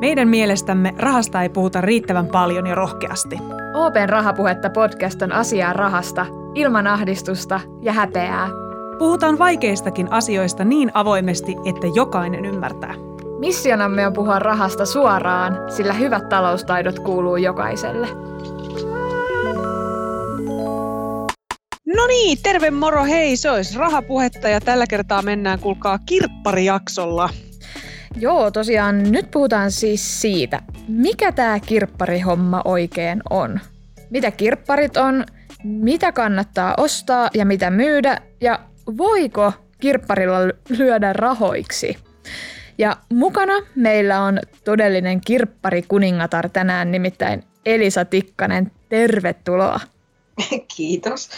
Meidän mielestämme rahasta ei puhuta riittävän paljon ja rohkeasti. Open Rahapuhetta podcast on asiaa rahasta, ilman ahdistusta ja häpeää. Puhutaan vaikeistakin asioista niin avoimesti, että jokainen ymmärtää. Missionamme on puhua rahasta suoraan, sillä hyvät taloustaidot kuuluu jokaiselle. No niin, terve moro, hei, se olisi rahapuhetta ja tällä kertaa mennään, kuulkaa, kirpparijaksolla. Joo, tosiaan nyt puhutaan siis siitä, mikä tämä kirpparihomma oikein on. Mitä kirpparit on, mitä kannattaa ostaa ja mitä myydä ja voiko kirpparilla lyödä rahoiksi. Ja mukana meillä on todellinen kirpparikuningatar tänään, nimittäin Elisa Tikkanen. Tervetuloa. Kiitos.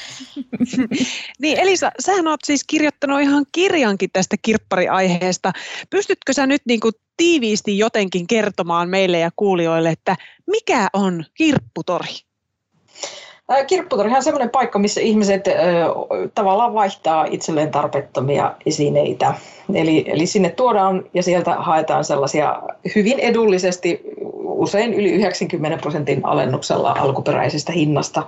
niin Elisa, sähän oot siis kirjoittanut ihan kirjankin tästä kirppariaiheesta. Pystytkö sä nyt niin kuin tiiviisti jotenkin kertomaan meille ja kuulijoille, että mikä on kirpputori? Kirpputorihan on sellainen paikka, missä ihmiset ö, tavallaan vaihtaa itselleen tarpeettomia esineitä. Eli, eli sinne tuodaan ja sieltä haetaan sellaisia hyvin edullisesti, usein yli 90 prosentin alennuksella alkuperäisestä hinnasta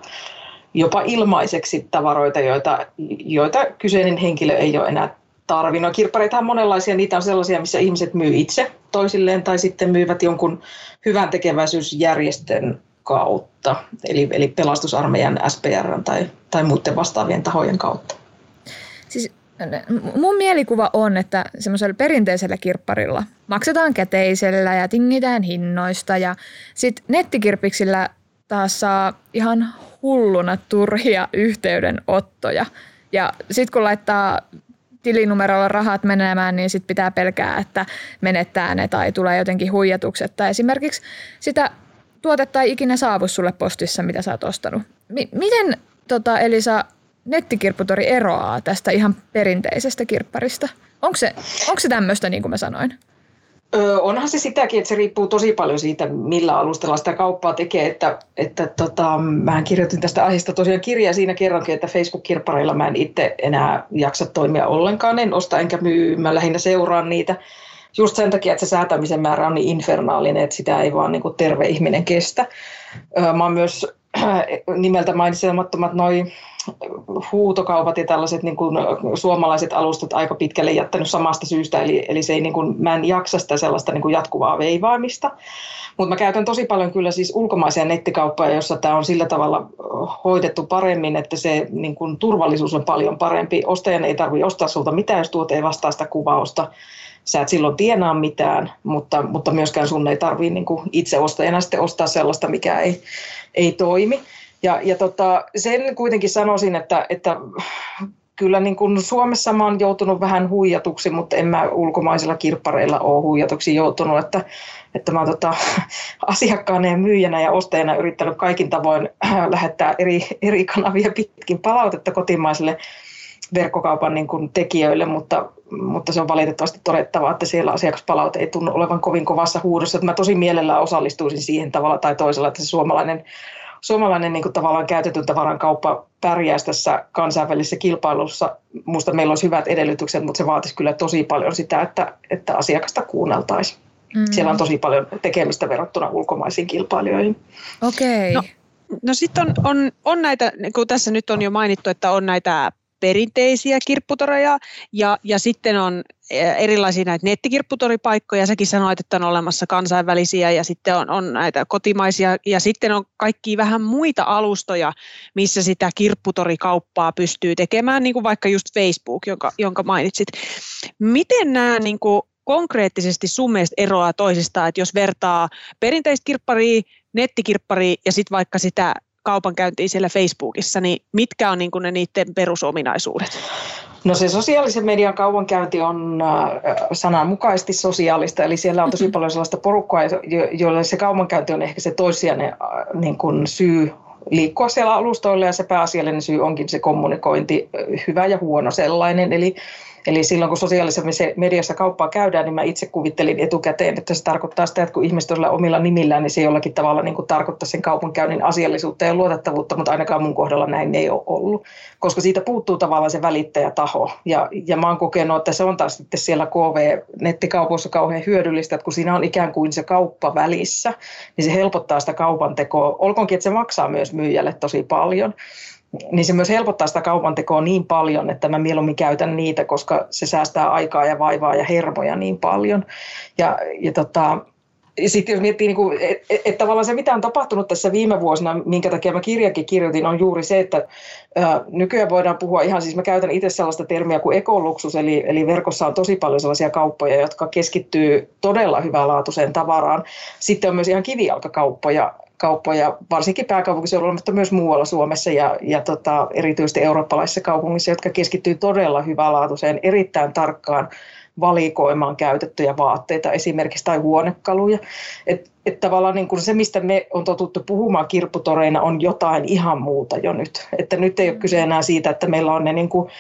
jopa ilmaiseksi tavaroita, joita, joita kyseinen henkilö ei ole enää tarvinnut. Kirppareita on monenlaisia, niitä on sellaisia, missä ihmiset myy itse toisilleen tai sitten myyvät jonkun hyvän tekeväisyysjärjestön kautta, eli, eli pelastusarmeijan, SPR tai, tai muiden vastaavien tahojen kautta. Siis mun mielikuva on, että semmoisella perinteisellä kirpparilla maksetaan käteisellä ja tingitään hinnoista ja sitten nettikirpiksillä taas saa ihan hulluna turhia yhteydenottoja. Ja sitten kun laittaa tilinumerolla rahat menemään, niin sitten pitää pelkää, että menettää ne tai tulee jotenkin huijatukset. Tai esimerkiksi sitä tuotetta ei ikinä saavu sulle postissa, mitä sä oot ostanut. M- miten tota, Elisa nettikirpputori eroaa tästä ihan perinteisestä kirpparista? Onko se, onko se tämmöistä, niin kuin mä sanoin? Öö, onhan se sitäkin, että se riippuu tosi paljon siitä, millä alustalla sitä kauppaa tekee. Että, että tota, mä kirjoitin tästä aiheesta tosiaan kirjaa siinä kerronkin, että Facebook-kirppareilla mä en itse enää jaksa toimia ollenkaan. En osta enkä myy, mä lähinnä seuraan niitä. Just sen takia, että se säätämisen määrä on niin infernaalinen, että sitä ei vaan niin kuin terve ihminen kestä. Mä oon myös nimeltä mainitsemattomat noin huutokaupat ja tällaiset niin kuin suomalaiset alustat aika pitkälle jättänyt samasta syystä, eli, eli se ei, niin kuin, mä en jaksa sitä sellaista niin kuin jatkuvaa veivaamista. Mutta mä käytän tosi paljon kyllä siis ulkomaisia nettikauppoja, jossa tämä on sillä tavalla hoidettu paremmin, että se niin kuin, turvallisuus on paljon parempi. Ostajan ei tarvitse ostaa sulta mitään, jos tuote ei vastaa sitä kuvausta. Sä et silloin tienaa mitään, mutta, mutta myöskään sun ei tarvitse niin itse ostajana sitten ostaa sellaista, mikä ei, ei toimi. Ja, ja tota, sen kuitenkin sanoisin, että, että kyllä niin kuin Suomessa mä oon joutunut vähän huijatuksi, mutta en mä ulkomaisilla kirppareilla ole huijatuksi joutunut, että, että mä oon tota, asiakkaana ja myyjänä ja ostajana yrittänyt kaikin tavoin lähettää eri, eri kanavia pitkin palautetta kotimaisille verkkokaupan niin kuin tekijöille, mutta, mutta se on valitettavasti todettava, että siellä asiakaspalaute ei tunnu olevan kovin kovassa huudossa. Että mä tosi mielellään osallistuisin siihen tavalla tai toisella, että se suomalainen suomalainen niin kuin tavallaan käytetyn tavaran kauppa pärjäisi tässä kansainvälisessä kilpailussa. Minusta meillä olisi hyvät edellytykset, mutta se vaatisi kyllä tosi paljon sitä, että, että asiakasta kuunneltaisiin. Mm. Siellä on tosi paljon tekemistä verrattuna ulkomaisiin kilpailijoihin. Okei. Okay. No, no sitten on, on, on näitä, niin kun tässä nyt on jo mainittu, että on näitä perinteisiä kirpputoreja ja, ja sitten on eh, erilaisia näitä nettikirpputoripaikkoja. Säkin sanoit, että on olemassa kansainvälisiä ja sitten on, on näitä kotimaisia ja sitten on kaikki vähän muita alustoja, missä sitä kirpputorikauppaa pystyy tekemään, niin kuin vaikka just Facebook, jonka, jonka mainitsit. Miten nämä niin kuin konkreettisesti sun mielestä eroaa toisistaan, että jos vertaa perinteistä kirpparia, nettikirpparia ja sitten vaikka sitä kaupankäyntiä siellä Facebookissa, niin mitkä on niin ne niiden perusominaisuudet? No se sosiaalisen median kaupankäynti on äh, sananmukaisesti sosiaalista, eli siellä on tosi mm-hmm. paljon sellaista porukkaa, joille se kaupankäynti on ehkä se toissijainen äh, niin kuin syy liikkua siellä alustoilla ja se pääasiallinen syy onkin se kommunikointi, äh, hyvä ja huono sellainen. Eli Eli silloin kun sosiaalisessa mediassa kauppaa käydään, niin mä itse kuvittelin etukäteen, että se tarkoittaa sitä, että kun ihmiset on omilla nimillään, niin se jollakin tavalla niin kuin tarkoittaa sen kaupankäynnin asiallisuutta ja luotettavuutta, mutta ainakaan mun kohdalla näin ei ole ollut, koska siitä puuttuu tavallaan se välittäjätaho. Ja, ja mä oon kokenut, että se on taas sitten siellä KV-nettikaupoissa kauhean hyödyllistä, että kun siinä on ikään kuin se kauppa välissä, niin se helpottaa sitä kaupan tekoa. Olkoonkin, että se maksaa myös myyjälle tosi paljon niin se myös helpottaa sitä kaupan tekoa niin paljon, että mä mieluummin käytän niitä, koska se säästää aikaa ja vaivaa ja hermoja niin paljon. Ja, ja tota, sitten jos miettii, niin että et, tavallaan se mitä on tapahtunut tässä viime vuosina, minkä takia mä kirjakin kirjoitin, on juuri se, että ä, nykyään voidaan puhua ihan, siis mä käytän itse sellaista termiä kuin ekoluksus, eli, eli verkossa on tosi paljon sellaisia kauppoja, jotka keskittyy todella hyvälaatuiseen tavaraan. Sitten on myös ihan kivijalkakauppoja, kauppoja, varsinkin pääkaupunkiseudulla, mutta myös muualla Suomessa ja, ja tota, erityisesti eurooppalaisissa kaupungissa, jotka keskittyy todella hyvälaatuiseen, erittäin tarkkaan valikoimaan käytettyjä vaatteita esimerkiksi tai huonekaluja. Että et tavallaan niin kuin se, mistä me on totuttu puhumaan kirpputoreina, on jotain ihan muuta jo nyt. Että nyt ei ole kyse enää siitä, että meillä on ne niin kuin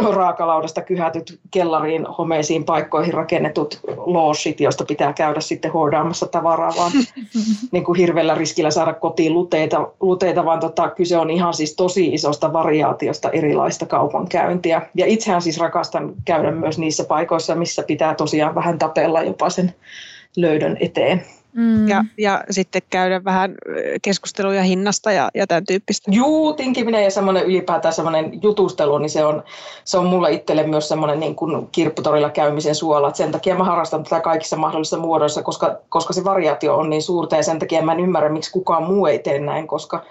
raakalaudasta kyhätyt kellariin homeisiin paikkoihin rakennetut loosit, joista pitää käydä sitten hoidaamassa tavaraa, vaan niin kuin hirveällä riskillä saada kotiin luteita, luteita vaan tota, kyse on ihan siis tosi isosta variaatiosta erilaista kaupankäyntiä. Ja itsehän siis rakastan käydä myös niissä paikoissa, missä pitää tosiaan vähän tapella jopa sen löydön eteen. Mm. Ja, ja sitten käydä vähän keskusteluja hinnasta ja, ja tämän tyyppistä. Juu, tinkiminen ja semmoinen ylipäätään semmoinen jutustelu, niin se on, se on mulle itselle myös semmoinen niin kuin kirpputorilla käymisen suola. Et sen takia mä harrastan tätä kaikissa mahdollisissa muodoissa, koska, koska se variaatio on niin suurta ja sen takia mä en ymmärrä, miksi kukaan muu ei tee näin, koska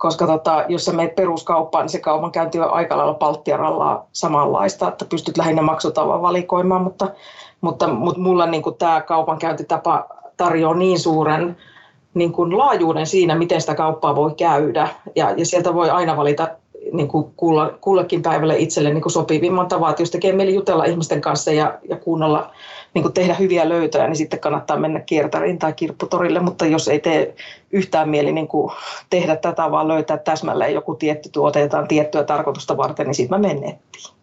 koska tota, jos sä menet peruskauppaan, niin se kaupankäynti on aika lailla palttiaralla samanlaista, että pystyt lähinnä maksutavan valikoimaan, mutta, mutta, mutta mulla niin tämä kaupankäyntitapa tarjoaa niin suuren niin kuin laajuuden siinä, miten sitä kauppaa voi käydä. Ja, ja sieltä voi aina valita niin kuin kullekin päivälle itselle niin kuin sopivimman tavan. Että jos tekee mieli jutella ihmisten kanssa ja, ja kuunnella, niin kuin tehdä hyviä löytöjä, niin sitten kannattaa mennä kiertäriin tai kirpputorille. Mutta jos ei tee yhtään mieli niin kuin tehdä tätä, vaan löytää täsmälleen joku tietty tuote jotain tiettyä tarkoitusta varten, niin sitten mä menen nettiin.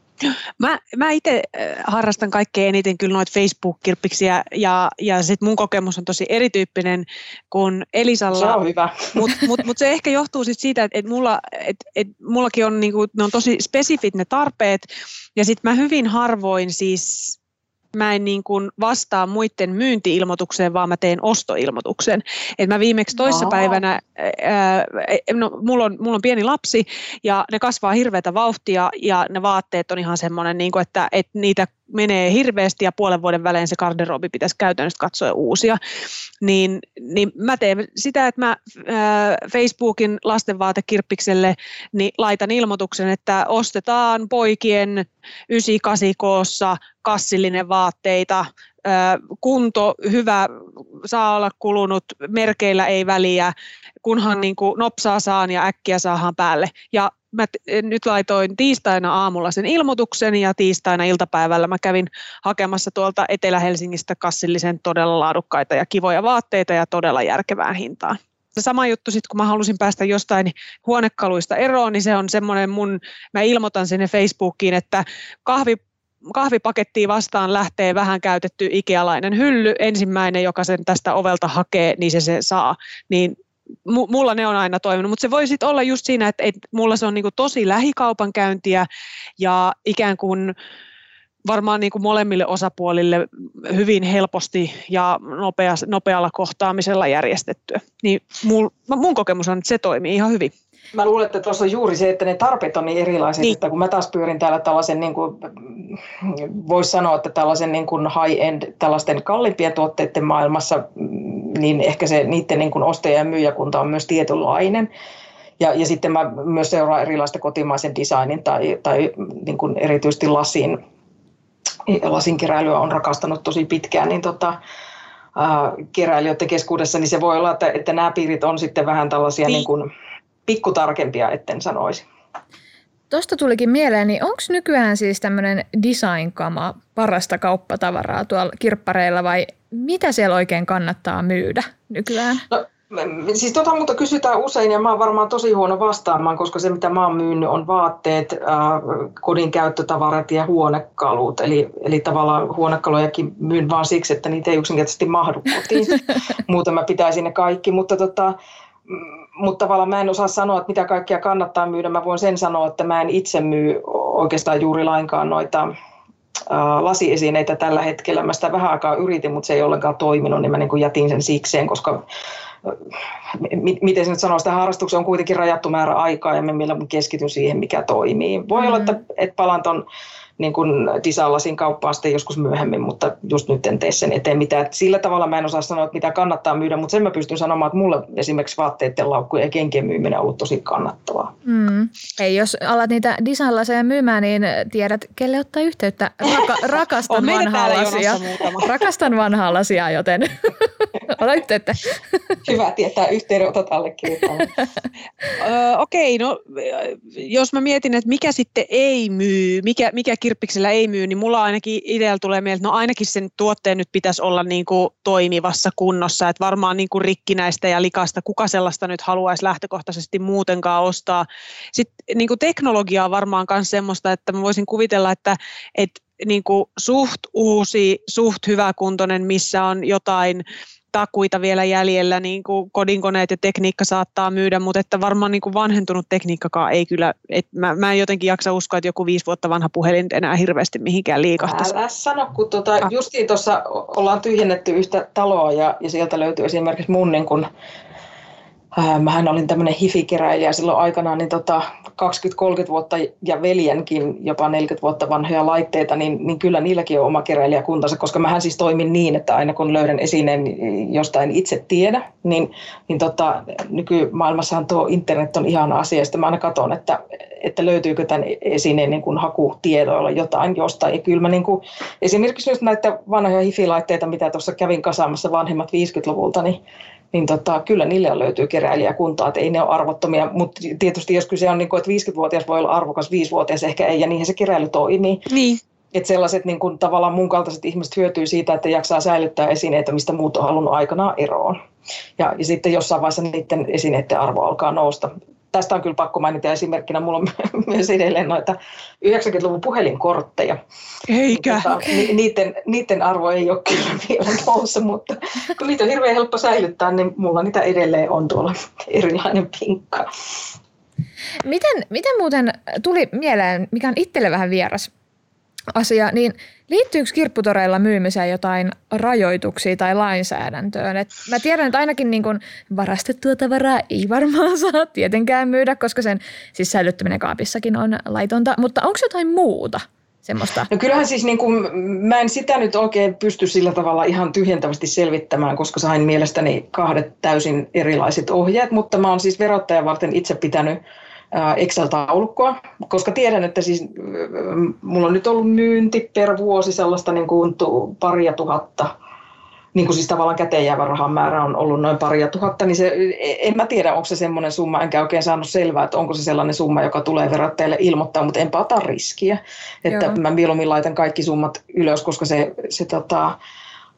Mä, mä itse harrastan kaikkein eniten kyllä noita Facebook-kirppiksiä ja, ja sit mun kokemus on tosi erityyppinen kuin Elisalla. Se on hyvä. Mutta mut, mut se ehkä johtuu sit siitä, että et mulla, et, et mullakin on, niinku, ne on tosi spesifit ne tarpeet ja sitten mä hyvin harvoin siis mä en niin kuin vastaa muiden myyntiilmoitukseen, vaan mä teen ostoilmoituksen. Et mä viimeksi toissapäivänä, ää, no, mulla, on, mulla on pieni lapsi ja ne kasvaa hirveätä vauhtia ja ne vaatteet on ihan semmoinen, niin kuin, että, että niitä menee hirveästi ja puolen vuoden välein se garderobi pitäisi käytännössä katsoa uusia, niin, niin mä teen sitä, että mä ää, Facebookin lastenvaatekirppikselle niin laitan ilmoituksen, että ostetaan poikien 98 koossa kassillinen vaatteita, kunto hyvä, saa olla kulunut, merkeillä ei väliä, kunhan niin kuin nopsaa saan ja äkkiä saahan päälle. Ja mä nyt laitoin tiistaina aamulla sen ilmoituksen ja tiistaina iltapäivällä mä kävin hakemassa tuolta Etelä-Helsingistä kassillisen todella laadukkaita ja kivoja vaatteita ja todella järkevään hintaan. Se sama juttu sitten, kun mä halusin päästä jostain huonekaluista eroon, niin se on semmoinen mun, mä ilmoitan sinne Facebookiin, että kahvi kahvipakettiin vastaan lähtee vähän käytetty ikealainen hylly. Ensimmäinen, joka sen tästä ovelta hakee, niin se se saa. Niin mulla ne on aina toiminut, mutta se voi sitten olla just siinä, että, mulla se on niinku tosi lähikaupankäyntiä ja ikään kuin varmaan niin kuin molemmille osapuolille hyvin helposti ja nopea, nopealla kohtaamisella järjestettyä. Niin mun, mun kokemus on, että se toimii ihan hyvin. Mä luulen, että tuossa on juuri se, että ne tarpeet on niin erilaiset, niin. että kun mä taas pyörin täällä tällaisen, niin kuin, voisi sanoa, että tällaisen niin kuin high-end, tällaisten kalliimpien tuotteiden maailmassa, niin ehkä se niiden niin kuin ostaja- ja myyjäkunta on myös tietynlainen. Ja, ja sitten mä myös seuraan erilaista kotimaisen designin tai, tai niin kuin erityisesti lasin, lasin keräilyä on rakastanut tosi pitkään, niin tota, keräilijöiden keskuudessa, niin se voi olla, että, että nämä piirit on sitten vähän tällaisia niin. Niin kuin, pikkutarkempia, etten sanoisi. Tuosta tulikin mieleen, niin onko nykyään siis tämmöinen designkama parasta kauppatavaraa tuolla kirppareilla vai mitä siellä oikein kannattaa myydä nykyään? No, Siis tota muuta kysytään usein ja mä oon varmaan tosi huono vastaamaan, koska se mitä mä oon myynyt on vaatteet, äh, kodin käyttötavarat ja huonekalut. Eli, eli tavallaan huonekalujakin myyn vaan siksi, että niitä ei yksinkertaisesti mahdu kotiin. Muuten mä pitäisin ne kaikki, mutta tota, mutta tavallaan mä en osaa sanoa, että mitä kaikkea kannattaa myydä. Mä voin sen sanoa, että mä en itse myy oikeastaan juuri lainkaan noita lasiesineitä tällä hetkellä. Mä sitä vähän aikaa yritin, mutta se ei ollenkaan toiminut, niin mä niin kuin jätin sen sikseen, koska miten se nyt sanoo, sitä harrastuksia on kuitenkin rajattu määrä aikaa ja me mieluummin keskityn siihen, mikä toimii. Voi mm-hmm. olla, että, että palaan ton niin kuin disallasin kauppaan sitten joskus myöhemmin, mutta just nyt en tee sen eteen mitään. Et sillä tavalla mä en osaa sanoa, että mitä kannattaa myydä, mutta sen mä pystyn sanomaan, että mulle esimerkiksi vaatteiden laukkuja ja kenkien myyminen on ollut tosi kannattavaa. Mm. Hei, jos alat niitä disallaseja myymään, niin tiedät, kelle ottaa yhteyttä. Raka- rakastan vanhaa lasia. Rakastan vanhaa lasia, joten ota yhteyttä. Hyvä tietää yhteydenotot allekirjoittamaan. Okei, no jos mä mietin, että mikä sitten ei myy, mikä, mikä kirppiksellä ei myy, niin mulla ainakin idealla tulee mieleen, että no ainakin sen tuotteen nyt pitäisi olla niin kuin toimivassa kunnossa, että varmaan niin kuin rikkinäistä ja likasta, kuka sellaista nyt haluaisi lähtökohtaisesti muutenkaan ostaa. Sitten niin kuin teknologia on varmaan myös semmoista, että mä voisin kuvitella, että, että niin kuin suht uusi, suht hyväkuntoinen, missä on jotain takuita vielä jäljellä, niin kuin kodinkoneet ja tekniikka saattaa myydä, mutta että varmaan niin kuin vanhentunut tekniikkakaan ei kyllä, että mä, mä en jotenkin jaksa uskoa, että joku viisi vuotta vanha puhelin enää hirveästi mihinkään liikahtaisi. Älä sano, kun tuota, justiin tuossa ollaan tyhjennetty yhtä taloa ja, ja sieltä löytyy esimerkiksi mun niin kuin Äh, mähän olin tämmöinen hifikeräilijä silloin aikanaan, niin tota 20-30 vuotta ja veljenkin jopa 40 vuotta vanhoja laitteita, niin, niin kyllä niilläkin on oma keräilijäkuntansa, koska mähän siis toimin niin, että aina kun löydän esineen, josta en itse tiedä, niin, niin tota, nykymaailmassahan tuo internet on ihan asia. Sitten mä aina katson, että, että löytyykö tämän esineen niin kuin hakutiedoilla jotain jostain. Ja kyllä mä niin kuin, esimerkiksi just näitä vanhoja hifilaitteita, mitä tuossa kävin kasaamassa vanhemmat 50-luvulta, niin niin tota, kyllä niille löytyy keräilijäkuntaa, että ei ne ole arvottomia, mutta tietysti jos kyse on, niin kuin, että 50-vuotias voi olla arvokas, 5-vuotias ehkä ei, ja niihin se keräily toimii. Niin. Että sellaiset niin kuin, tavallaan mun kaltaiset ihmiset hyötyy siitä, että jaksaa säilyttää esineitä, mistä muut on halunnut aikanaan eroon. Ja, ja sitten jossain vaiheessa niiden esineiden arvo alkaa nousta tästä on kyllä pakko mainita esimerkkinä, mulla on myös edelleen noita 90-luvun puhelinkortteja. Eikä? Tota, okay. ni, niiden, niiden arvo ei ole kyllä vielä noussut, mutta kun niitä on hirveän helppo säilyttää, niin mulla niitä edelleen on tuolla erilainen pinkka. Miten, miten muuten tuli mieleen, mikä on itselle vähän vieras asia, niin liittyykö kirpputoreilla myymiseen jotain rajoituksia tai lainsäädäntöön? Et mä tiedän, että ainakin niin kun varastettua tavaraa ei varmaan saa tietenkään myydä, koska sen siis säilyttäminen kaapissakin on laitonta, mutta onko jotain muuta? Semmoista. No kyllähän siis niin kuin, mä en sitä nyt oikein pysty sillä tavalla ihan tyhjentävästi selvittämään, koska sain mielestäni kahdet täysin erilaiset ohjeet, mutta mä oon siis verottajan varten itse pitänyt Excel-taulukkoa, koska tiedän, että siis mulla on nyt ollut myynti per vuosi sellaista niin kuin paria tuhatta, niin kuin siis tavallaan käteen jäävä rahan määrä on ollut noin paria tuhatta, niin se, en mä tiedä, onko se semmoinen summa, enkä oikein saanut selvää, että onko se sellainen summa, joka tulee verottajalle ilmoittaa, mutta enpä ota riskiä, että Joo. mä mieluummin laitan kaikki summat ylös, koska se, se tota,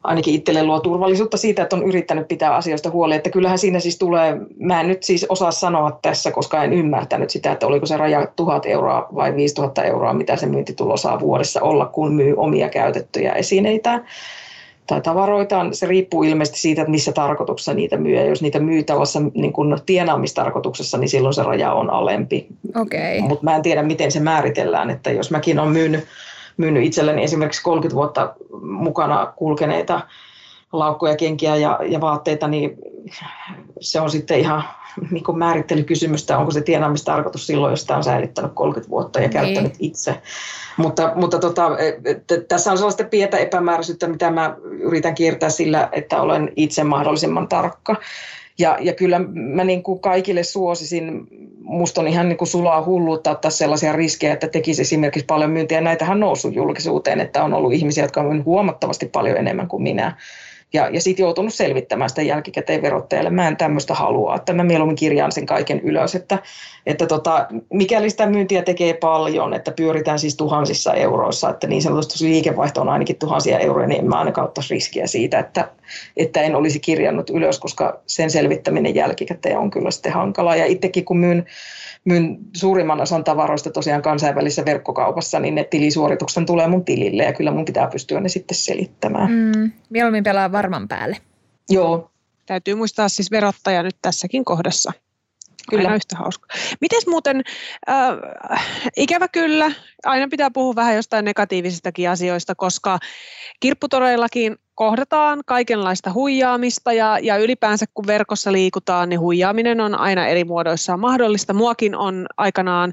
ainakin itselle luo turvallisuutta siitä, että on yrittänyt pitää asioista huoli. Että kyllähän siinä siis tulee, mä en nyt siis osaa sanoa tässä, koska en ymmärtänyt sitä, että oliko se raja 1000 euroa vai 5000 euroa, mitä se myyntitulo saa vuodessa olla, kun myy omia käytettyjä esineitä tai tavaroitaan. Se riippuu ilmeisesti siitä, että missä tarkoituksessa niitä myy. Ja jos niitä myy tällaisessa niin kuin tienaamistarkoituksessa, niin silloin se raja on alempi. Okay. Mutta mä en tiedä, miten se määritellään. Että jos mäkin olen myynyt myynyt itselleni esimerkiksi 30 vuotta mukana kulkeneita laukkuja, kenkiä ja, ja vaatteita, niin se on sitten ihan niin kuin määrittelykysymystä, onko se tienaamistarkoitus silloin, jos sitä on säilyttänyt 30 vuotta ja niin. käyttänyt itse. Mutta, mutta tota, t- tässä on sellaista pientä epämääräisyyttä, mitä mä yritän kiertää sillä, että olen itse mahdollisimman tarkka. Ja, ja kyllä mä niin kuin kaikille suosisin, musta on ihan niin kuin sulaa hulluutta ottaa sellaisia riskejä, että tekisi esimerkiksi paljon myyntiä. Näitähän on noussut julkisuuteen, että on ollut ihmisiä, jotka on huomattavasti paljon enemmän kuin minä. Ja, ja sitten joutunut selvittämään sitä jälkikäteen verottajalle. Mä en tämmöistä halua, että mä mieluummin kirjaan sen kaiken ylös, että, että tota, mikäli sitä myyntiä tekee paljon, että pyöritään siis tuhansissa euroissa, että niin sanotusti liikevaihto on ainakin tuhansia euroja, niin en mä ainakaan ottaisi riskiä siitä, että, että en olisi kirjannut ylös, koska sen selvittäminen jälkikäteen on kyllä sitten hankalaa. Ja itsekin kun myyn, myyn suurimman osan tavaroista tosiaan kansainvälisessä verkkokaupassa, niin ne tilisuoritukset tulee mun tilille ja kyllä mun pitää pystyä ne sitten selittämään. Mm, mieluummin pelaa varman päälle. Joo. Täytyy muistaa siis verottaja nyt tässäkin kohdassa. Kyllä. Aina yhtä hauska. Miten muuten, äh, ikävä kyllä, aina pitää puhua vähän jostain negatiivisistakin asioista, koska kirpputoreillakin kohdataan kaikenlaista huijaamista ja, ja ylipäänsä kun verkossa liikutaan, niin huijaaminen on aina eri muodoissaan mahdollista. Muakin on aikanaan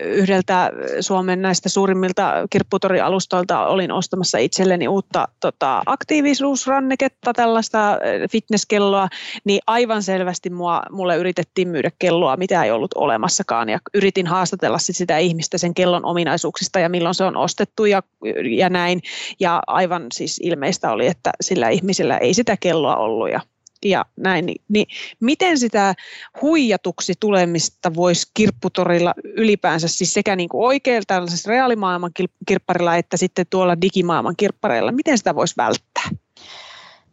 yhdeltä Suomen näistä suurimmilta kirpputorialustoilta olin ostamassa itselleni uutta tota, aktiivisuusranneketta, tällaista fitnesskelloa, niin aivan selvästi mua, mulle yritettiin myydä kelloa, mitä ei ollut olemassakaan ja yritin haastatella sit sitä ihmistä sen kellon ominaisuuksista ja milloin se on ostettu ja, ja näin. Ja aivan siis ilmeistä oli, että sillä ihmisellä ei sitä kelloa ollut ja ja näin, niin, niin miten sitä huijatuksi tulemista voisi kirpputorilla ylipäänsä, siis sekä niin kuin oikealla tällaisessa reaalimaailman kirpparilla että sitten tuolla digimaailman kirppareilla, miten sitä voisi välttää?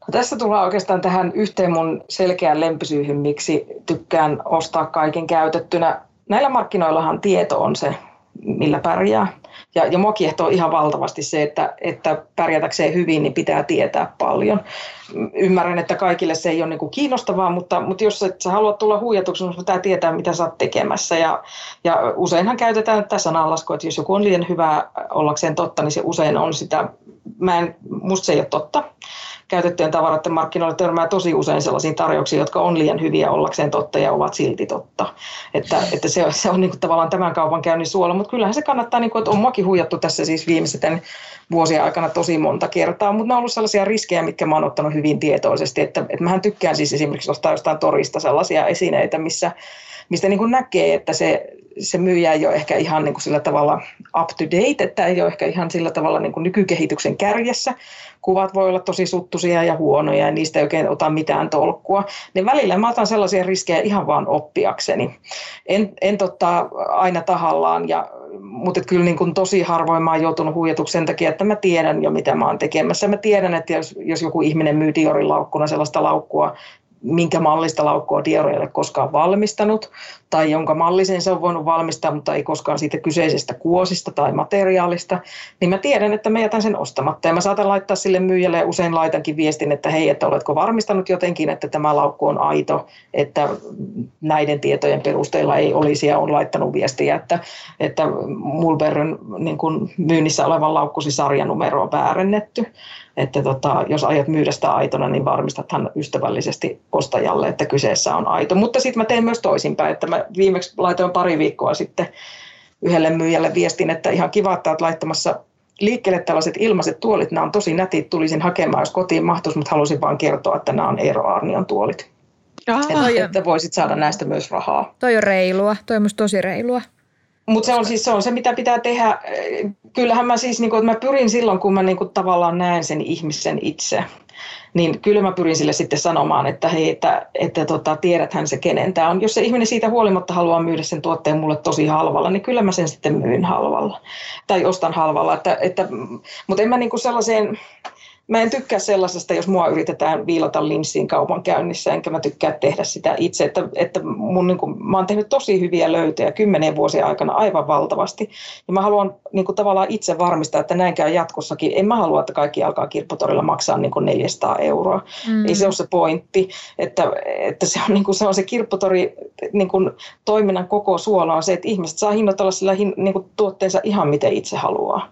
No tässä tullaan oikeastaan tähän yhteen mun selkeään lempisyyhyn, miksi tykkään ostaa kaiken käytettynä. Näillä markkinoillahan tieto on se, millä pärjää. Ja, ja mua kiehtoo ihan valtavasti se, että, että pärjätäkseen hyvin, niin pitää tietää paljon. Ymmärrän, että kaikille se ei ole niin kuin kiinnostavaa, mutta, mutta jos et sä haluat tulla huijatuksi, niin pitää tietää, mitä sä oot tekemässä. Ja, ja useinhan käytetään tässä sananlaskua, että jos joku on liian hyvä ollakseen totta, niin se usein on sitä. Mä en, musta se ei ole totta käytettyjen tavaroiden markkinoilla törmää tosi usein sellaisiin tarjouksiin, jotka on liian hyviä ollakseen totta ja ovat silti totta. Että, että se, se on niin kuin tavallaan tämän kaupan käynnin suola, mutta kyllähän se kannattaa, niin kuin, että on muakin huijattu tässä siis viimeisten vuosien aikana tosi monta kertaa, mutta ne on ollut sellaisia riskejä, mitkä mä oon ottanut hyvin tietoisesti, että, että mähän tykkään siis esimerkiksi ostaa jostain torista sellaisia esineitä, missä mistä niin kuin näkee, että se, se myyjä ei ole ehkä ihan niin kuin sillä tavalla up to date, että ei ole ehkä ihan sillä tavalla niin kuin nykykehityksen kärjessä. Kuvat voi olla tosi suttuisia ja huonoja ja niistä ei oikein ota mitään tolkkua. Niin välillä mä otan sellaisia riskejä ihan vaan oppiakseni. En, en totta aina tahallaan, ja, mutta kyllä niin kuin tosi harvoin mä oon joutunut huijatuksi sen takia, että mä tiedän jo mitä mä oon tekemässä. Mä tiedän, että jos, jos joku ihminen myy Diorin laukkuna sellaista laukkua, minkä mallista laukkua Dior ei ole koskaan valmistanut, tai jonka mallisen se on voinut valmistaa, mutta ei koskaan siitä kyseisestä kuosista tai materiaalista, niin mä tiedän, että mä jätän sen ostamatta. Ja mä saatan laittaa sille myyjälle ja usein laitankin viestin, että hei, että oletko varmistanut jotenkin, että tämä laukku on aito, että näiden tietojen perusteella ei olisi ja on laittanut viestiä, että, että Mulberryn niin myynnissä olevan laukkusi sarjanumero on väärennetty että tota, jos aiot myydä sitä aitona, niin varmistathan ystävällisesti ostajalle, että kyseessä on aito. Mutta sitten mä teen myös toisinpäin, että mä viimeksi laitoin pari viikkoa sitten yhdelle myyjälle viestin, että ihan kiva, että olet laittamassa liikkeelle tällaiset ilmaiset tuolit, nämä on tosi nätit, tulisin hakemaan, jos kotiin mahtuisi, mutta halusin vain kertoa, että nämä on Eero Arnion tuolit. Aha, että, että voisit saada näistä myös rahaa. Toi on reilua, toi on tosi reilua. Mutta se on siis se, on se, mitä pitää tehdä. Kyllähän mä siis, niin kun, mä pyrin silloin, kun mä niin kun, tavallaan näen sen ihmisen itse, niin kyllä mä pyrin sille sitten sanomaan, että hei, että, että tota, tiedäthän se kenen tämä on. Jos se ihminen siitä huolimatta haluaa myydä sen tuotteen mulle tosi halvalla, niin kyllä mä sen sitten myyn halvalla. Tai ostan halvalla. Että, että, mutta en mä niin sellaiseen mä en tykkää sellaisesta, jos mua yritetään viilata linssiin kaupankäynnissä, enkä mä tykkää tehdä sitä itse. Että, että mun, niin kuin, mä oon tehnyt tosi hyviä löytöjä kymmenen vuosien aikana aivan valtavasti. Ja mä haluan niin kuin, tavallaan itse varmistaa, että näin käy jatkossakin. En mä halua, että kaikki alkaa kirpputorilla maksaa niin kuin 400 euroa. Mm. Ei se ole se pointti, että, että se, on, niin kuin, se on se kirpputori niin kuin, toiminnan koko suola on se, että ihmiset saa hinnoitella sillä hin, niin kuin, tuotteensa ihan miten itse haluaa.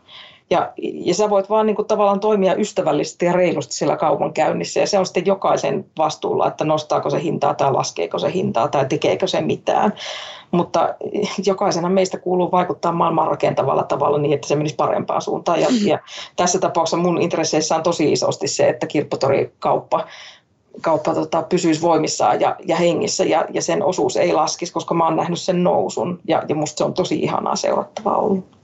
Ja, ja sä voit vaan niin kuin tavallaan toimia ystävällisesti ja reilusti siellä kaupankäynnissä ja se on sitten jokaisen vastuulla, että nostaako se hintaa tai laskeeko se hintaa tai tekeekö se mitään. Mutta jokaisena meistä kuuluu vaikuttaa maailmaan rakentavalla tavalla niin, että se menisi parempaan suuntaan. Ja, ja tässä tapauksessa mun intresseissä on tosi isosti se, että kirpputorikauppa kauppa tota, pysyisi voimissaan ja, ja hengissä ja, ja sen osuus ei laskisi, koska mä oon nähnyt sen nousun ja, ja musta se on tosi ihanaa seurattavaa ollut.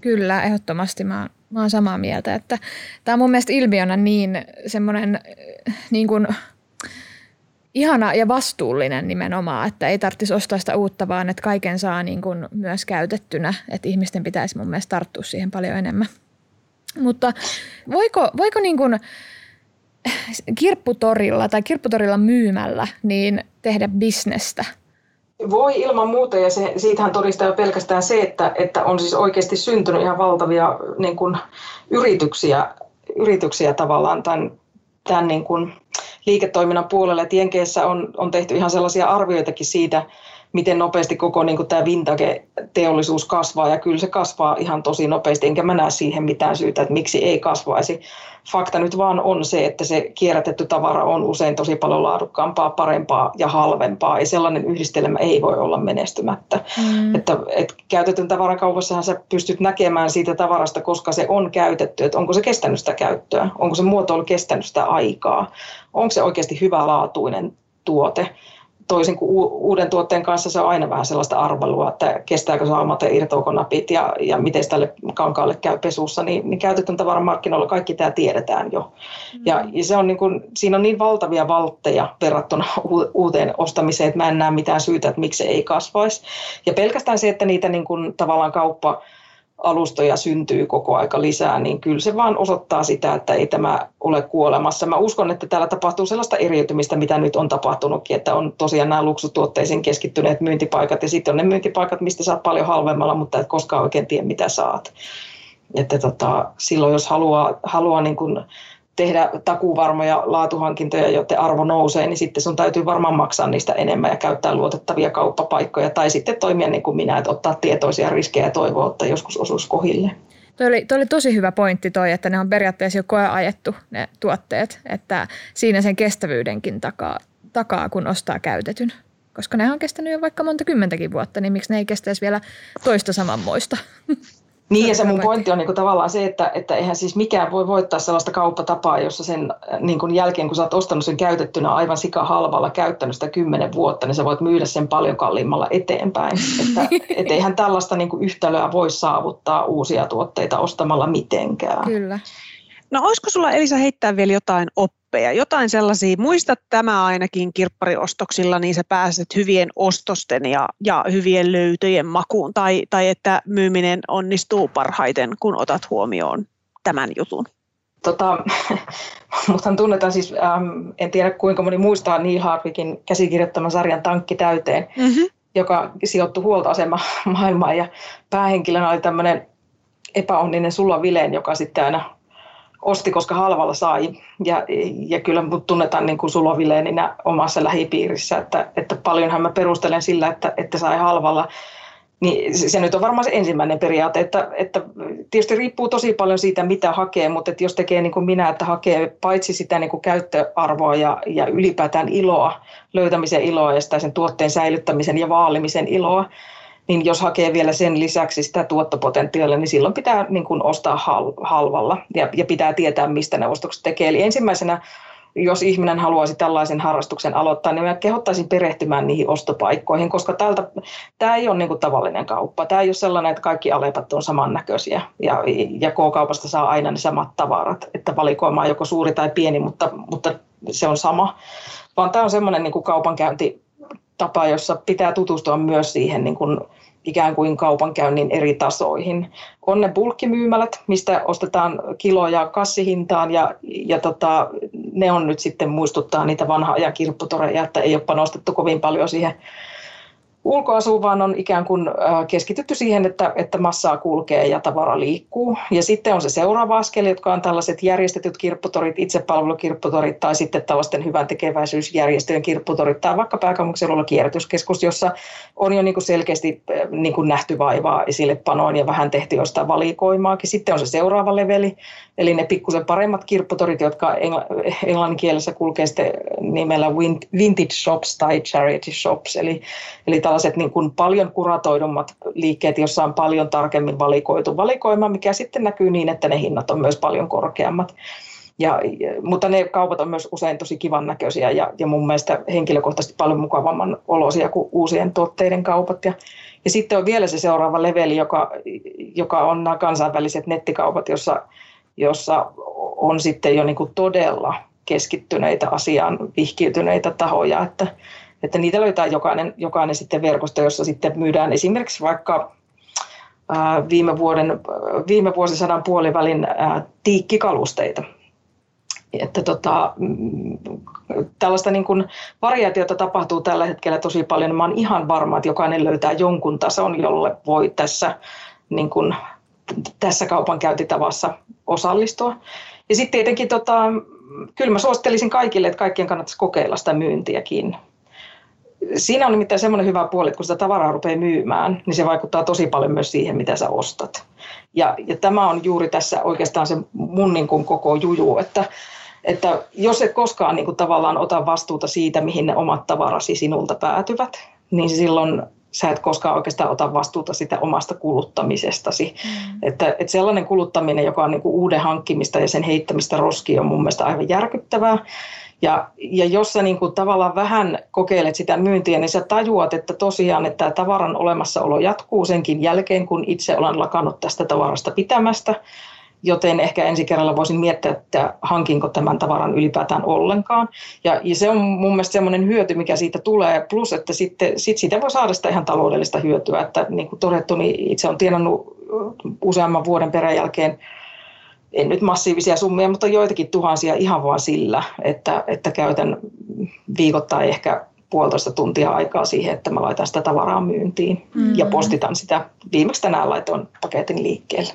Kyllä, ehdottomasti mä mä oon samaa mieltä, että tämä on mun mielestä ilmiönä niin semmoinen niin kuin, ihana ja vastuullinen nimenomaan, että ei tarvitsisi ostaa sitä uutta, vaan että kaiken saa niin kuin myös käytettynä, että ihmisten pitäisi mun mielestä tarttua siihen paljon enemmän. Mutta voiko, voiko niin kuin, kirpputorilla tai kirpputorilla myymällä niin tehdä bisnestä? Voi ilman muuta ja se, siitähän todistaa jo pelkästään se, että, että on siis oikeasti syntynyt ihan valtavia niin kuin, yrityksiä, yrityksiä tavallaan tämän, tämän niin kuin, liiketoiminnan puolella. Et Jenkeissä on, on tehty ihan sellaisia arvioitakin siitä, miten nopeasti koko niin kuin tämä vintage-teollisuus kasvaa, ja kyllä se kasvaa ihan tosi nopeasti, enkä mä näe siihen mitään syytä, että miksi ei kasvaisi. Fakta nyt vaan on se, että se kierrätetty tavara on usein tosi paljon laadukkaampaa, parempaa ja halvempaa, ja sellainen yhdistelmä ei voi olla menestymättä. Mm. Että, että käytetyn tavarakaupassahan sä pystyt näkemään siitä tavarasta, koska se on käytetty, että onko se kestänyt sitä käyttöä, onko se muotoilu kestänyt sitä aikaa, onko se oikeasti hyvälaatuinen tuote toisin kuin uuden tuotteen kanssa se on aina vähän sellaista arvelua, että kestääkö saumat ja irtoako napit ja, ja miten tälle kankaalle käy pesussa, niin, niin käytetyn tavaran markkinoilla kaikki tämä tiedetään jo. Mm. Ja, ja se on niin kuin, siinä on niin valtavia valtteja verrattuna uuteen ostamiseen, että mä en näe mitään syytä, että miksi se ei kasvaisi. Ja pelkästään se, että niitä niin kuin, tavallaan kauppa alustoja syntyy koko aika lisää, niin kyllä se vaan osoittaa sitä, että ei tämä ole kuolemassa. Mä uskon, että täällä tapahtuu sellaista eriytymistä, mitä nyt on tapahtunutkin, että on tosiaan nämä luksutuotteisiin keskittyneet myyntipaikat ja sitten on ne myyntipaikat, mistä saat paljon halvemmalla, mutta et koskaan oikein tiedä, mitä saat. Että tota, silloin jos haluaa, haluaa niin kuin tehdä takuvarmoja laatuhankintoja, joiden arvo nousee, niin sitten sun täytyy varmaan maksaa niistä enemmän ja käyttää luotettavia kauppapaikkoja tai sitten toimia niin kuin minä, että ottaa tietoisia riskejä ja toivoa, että joskus osuisi kohille. Toi oli, oli tosi hyvä pointti toi, että ne on periaatteessa jo koeajettu ne tuotteet, että siinä sen kestävyydenkin takaa, takaa kun ostaa käytetyn. Koska ne on kestänyt jo vaikka monta kymmentäkin vuotta, niin miksi ne ei kestäisi vielä toista samanmoista? Niin ja se mun pointti on niin kuin tavallaan se, että, että eihän siis mikään voi voittaa sellaista kauppatapaa, jossa sen äh, niin kuin jälkeen, kun sä oot ostanut sen käytettynä aivan sika halvalla, käyttänyt sitä kymmenen vuotta, niin sä voit myydä sen paljon kalliimmalla eteenpäin. Että et eihän tällaista niin kuin yhtälöä voi saavuttaa uusia tuotteita ostamalla mitenkään. Kyllä. No olisiko sulla Elisa heittää vielä jotain oppeja, jotain sellaisia, muistat tämä ainakin kirppariostoksilla, niin sä pääset hyvien ostosten ja, ja hyvien löytöjen makuun, tai, tai että myyminen onnistuu parhaiten, kun otat huomioon tämän jutun? Tota, muthan tunnetaan siis, ähm, en tiedä kuinka moni muistaa Neil Hardwickin käsikirjoittaman sarjan Tankki täyteen, mm-hmm. joka sijoittui huoltoasema maailmaan ja päähenkilönä oli tämmöinen epäonninen Sulla Vileen, joka sitten aina osti, koska halvalla sai. Ja, ja kyllä mut tunnetaan niin kuin sulovileeninä omassa lähipiirissä, että, että paljonhan mä perustelen sillä, että, että sai halvalla. Niin se, nyt on varmaan se ensimmäinen periaate, että, että tietysti riippuu tosi paljon siitä, mitä hakee, mutta että jos tekee niin kuin minä, että hakee paitsi sitä niin kuin käyttöarvoa ja, ja ylipäätään iloa, löytämisen iloa ja sitä sen tuotteen säilyttämisen ja vaalimisen iloa, niin jos hakee vielä sen lisäksi sitä tuottopotentiaalia, niin silloin pitää niin kuin ostaa hal- halvalla ja, ja pitää tietää, mistä ne ostokset tekee. Eli ensimmäisenä, jos ihminen haluaisi tällaisen harrastuksen aloittaa, niin mä kehottaisin perehtymään niihin ostopaikkoihin, koska tältä, tämä ei ole niin kuin tavallinen kauppa. Tämä ei ole sellainen, että kaikki alepat on samannäköisiä ja, ja K-kaupasta saa aina ne samat tavarat, että valikoima on joko suuri tai pieni, mutta, mutta se on sama. Vaan tämä on semmoinen niin kuin kaupankäynti tapa, jossa pitää tutustua myös siihen niin kuin ikään kuin kaupankäynnin eri tasoihin. On ne bulkkimyymälät, mistä ostetaan kiloja kassihintaan ja, ja tota, ne on nyt sitten muistuttaa niitä vanha ajan kirpputoreja, että ei ole panostettu kovin paljon siihen ulkoasu, vaan on ikään kuin keskitytty siihen, että, että massaa kulkee ja tavara liikkuu. Ja sitten on se seuraava askel, jotka on tällaiset järjestetyt kirpputorit, itsepalvelukirpputorit tai sitten tällaisten hyvän tekeväisyysjärjestöjen kirpputorit tai vaikka pääkaupunkiseudulla kierrätyskeskus, jossa on jo niin kuin selkeästi niin kuin nähty vaivaa esille panoon ja vähän tehty jostain valikoimaakin. Sitten on se seuraava leveli, eli ne pikkusen paremmat kirpputorit, jotka engl- englannin kielessä kulkee sitten nimellä vintage shops tai charity shops, eli, eli tällaiset niin kuin paljon kuratoidummat liikkeet, joissa on paljon tarkemmin valikoitu valikoima, mikä sitten näkyy niin, että ne hinnat on myös paljon korkeammat. Ja, mutta ne kaupat on myös usein tosi kivan näköisiä ja, ja mun mielestä henkilökohtaisesti paljon mukavamman olosia kuin uusien tuotteiden kaupat. Ja, ja sitten on vielä se seuraava leveli, joka, joka on nämä kansainväliset nettikaupat, jossa, jossa on sitten jo niin kuin todella keskittyneitä asiaan vihkiytyneitä tahoja, että, että niitä löytää jokainen, jokainen sitten verkosto, jossa sitten myydään esimerkiksi vaikka viime, vuoden, viime vuosisadan puolivälin tiikkikalusteita. että tota, mm, tällaista niin kuin variaatiota tapahtuu tällä hetkellä tosi paljon. Mä oon ihan varma, että jokainen löytää jonkun tason, jolle voi tässä, niin kuin, tässä kaupankäyntitavassa osallistua. Ja sitten tietenkin tota, kyllä mä suosittelisin kaikille, että kaikkien kannattaisi kokeilla sitä myyntiäkin. Siinä on nimittäin semmoinen hyvä puoli, että kun sitä tavaraa rupeaa myymään, niin se vaikuttaa tosi paljon myös siihen, mitä sä ostat. Ja, ja tämä on juuri tässä oikeastaan se mun niin kuin koko juju, että, että jos et koskaan niin kuin tavallaan ota vastuuta siitä, mihin ne omat tavarasi sinulta päätyvät, niin silloin sä et koskaan oikeastaan ota vastuuta sitä omasta kuluttamisestasi. Mm. Että, että sellainen kuluttaminen, joka on niin kuin uuden hankkimista ja sen heittämistä roskiin, on mun mielestä aivan järkyttävää. Ja, ja jos sä niin kuin tavallaan vähän kokeilet sitä myyntiä, niin sä tajuat, että tosiaan, että tämä tavaran olemassaolo jatkuu senkin jälkeen, kun itse olen lakannut tästä tavarasta pitämästä. Joten ehkä ensi kerralla voisin miettiä, että hankinko tämän tavaran ylipäätään ollenkaan. Ja, ja se on mun mielestä semmoinen hyöty, mikä siitä tulee. Plus, että sitten sit siitä voi saada sitä ihan taloudellista hyötyä. Että niin kuin todettu, niin itse on tienannut useamman vuoden peräjälkeen en nyt massiivisia summia, mutta joitakin tuhansia ihan vaan sillä, että, että käytän viikoittain ehkä puolitoista tuntia aikaa siihen, että mä laitan sitä tavaraa myyntiin mm-hmm. ja postitan sitä. Viimeksi tänään laitoin paketin liikkeelle.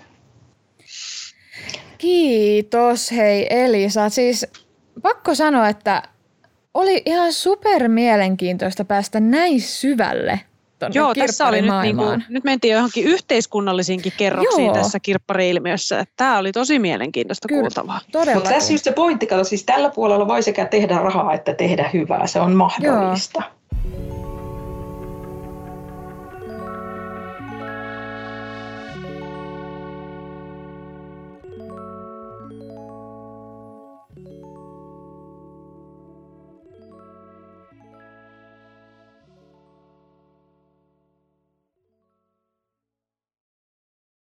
Kiitos hei Elisa. Siis pakko sanoa, että oli ihan super mielenkiintoista päästä näin syvälle Joo, tässä oli nyt, niin kuin, nyt mentiin johonkin yhteiskunnallisiinkin kerroksiin Joo. tässä kirppari-ilmiössä. Tämä oli tosi mielenkiintoista Kyllä, kuultavaa. Mutta tässä just se pointti, kato, siis tällä puolella voi sekä tehdä rahaa että tehdä hyvää. Se on mahdollista. Joo.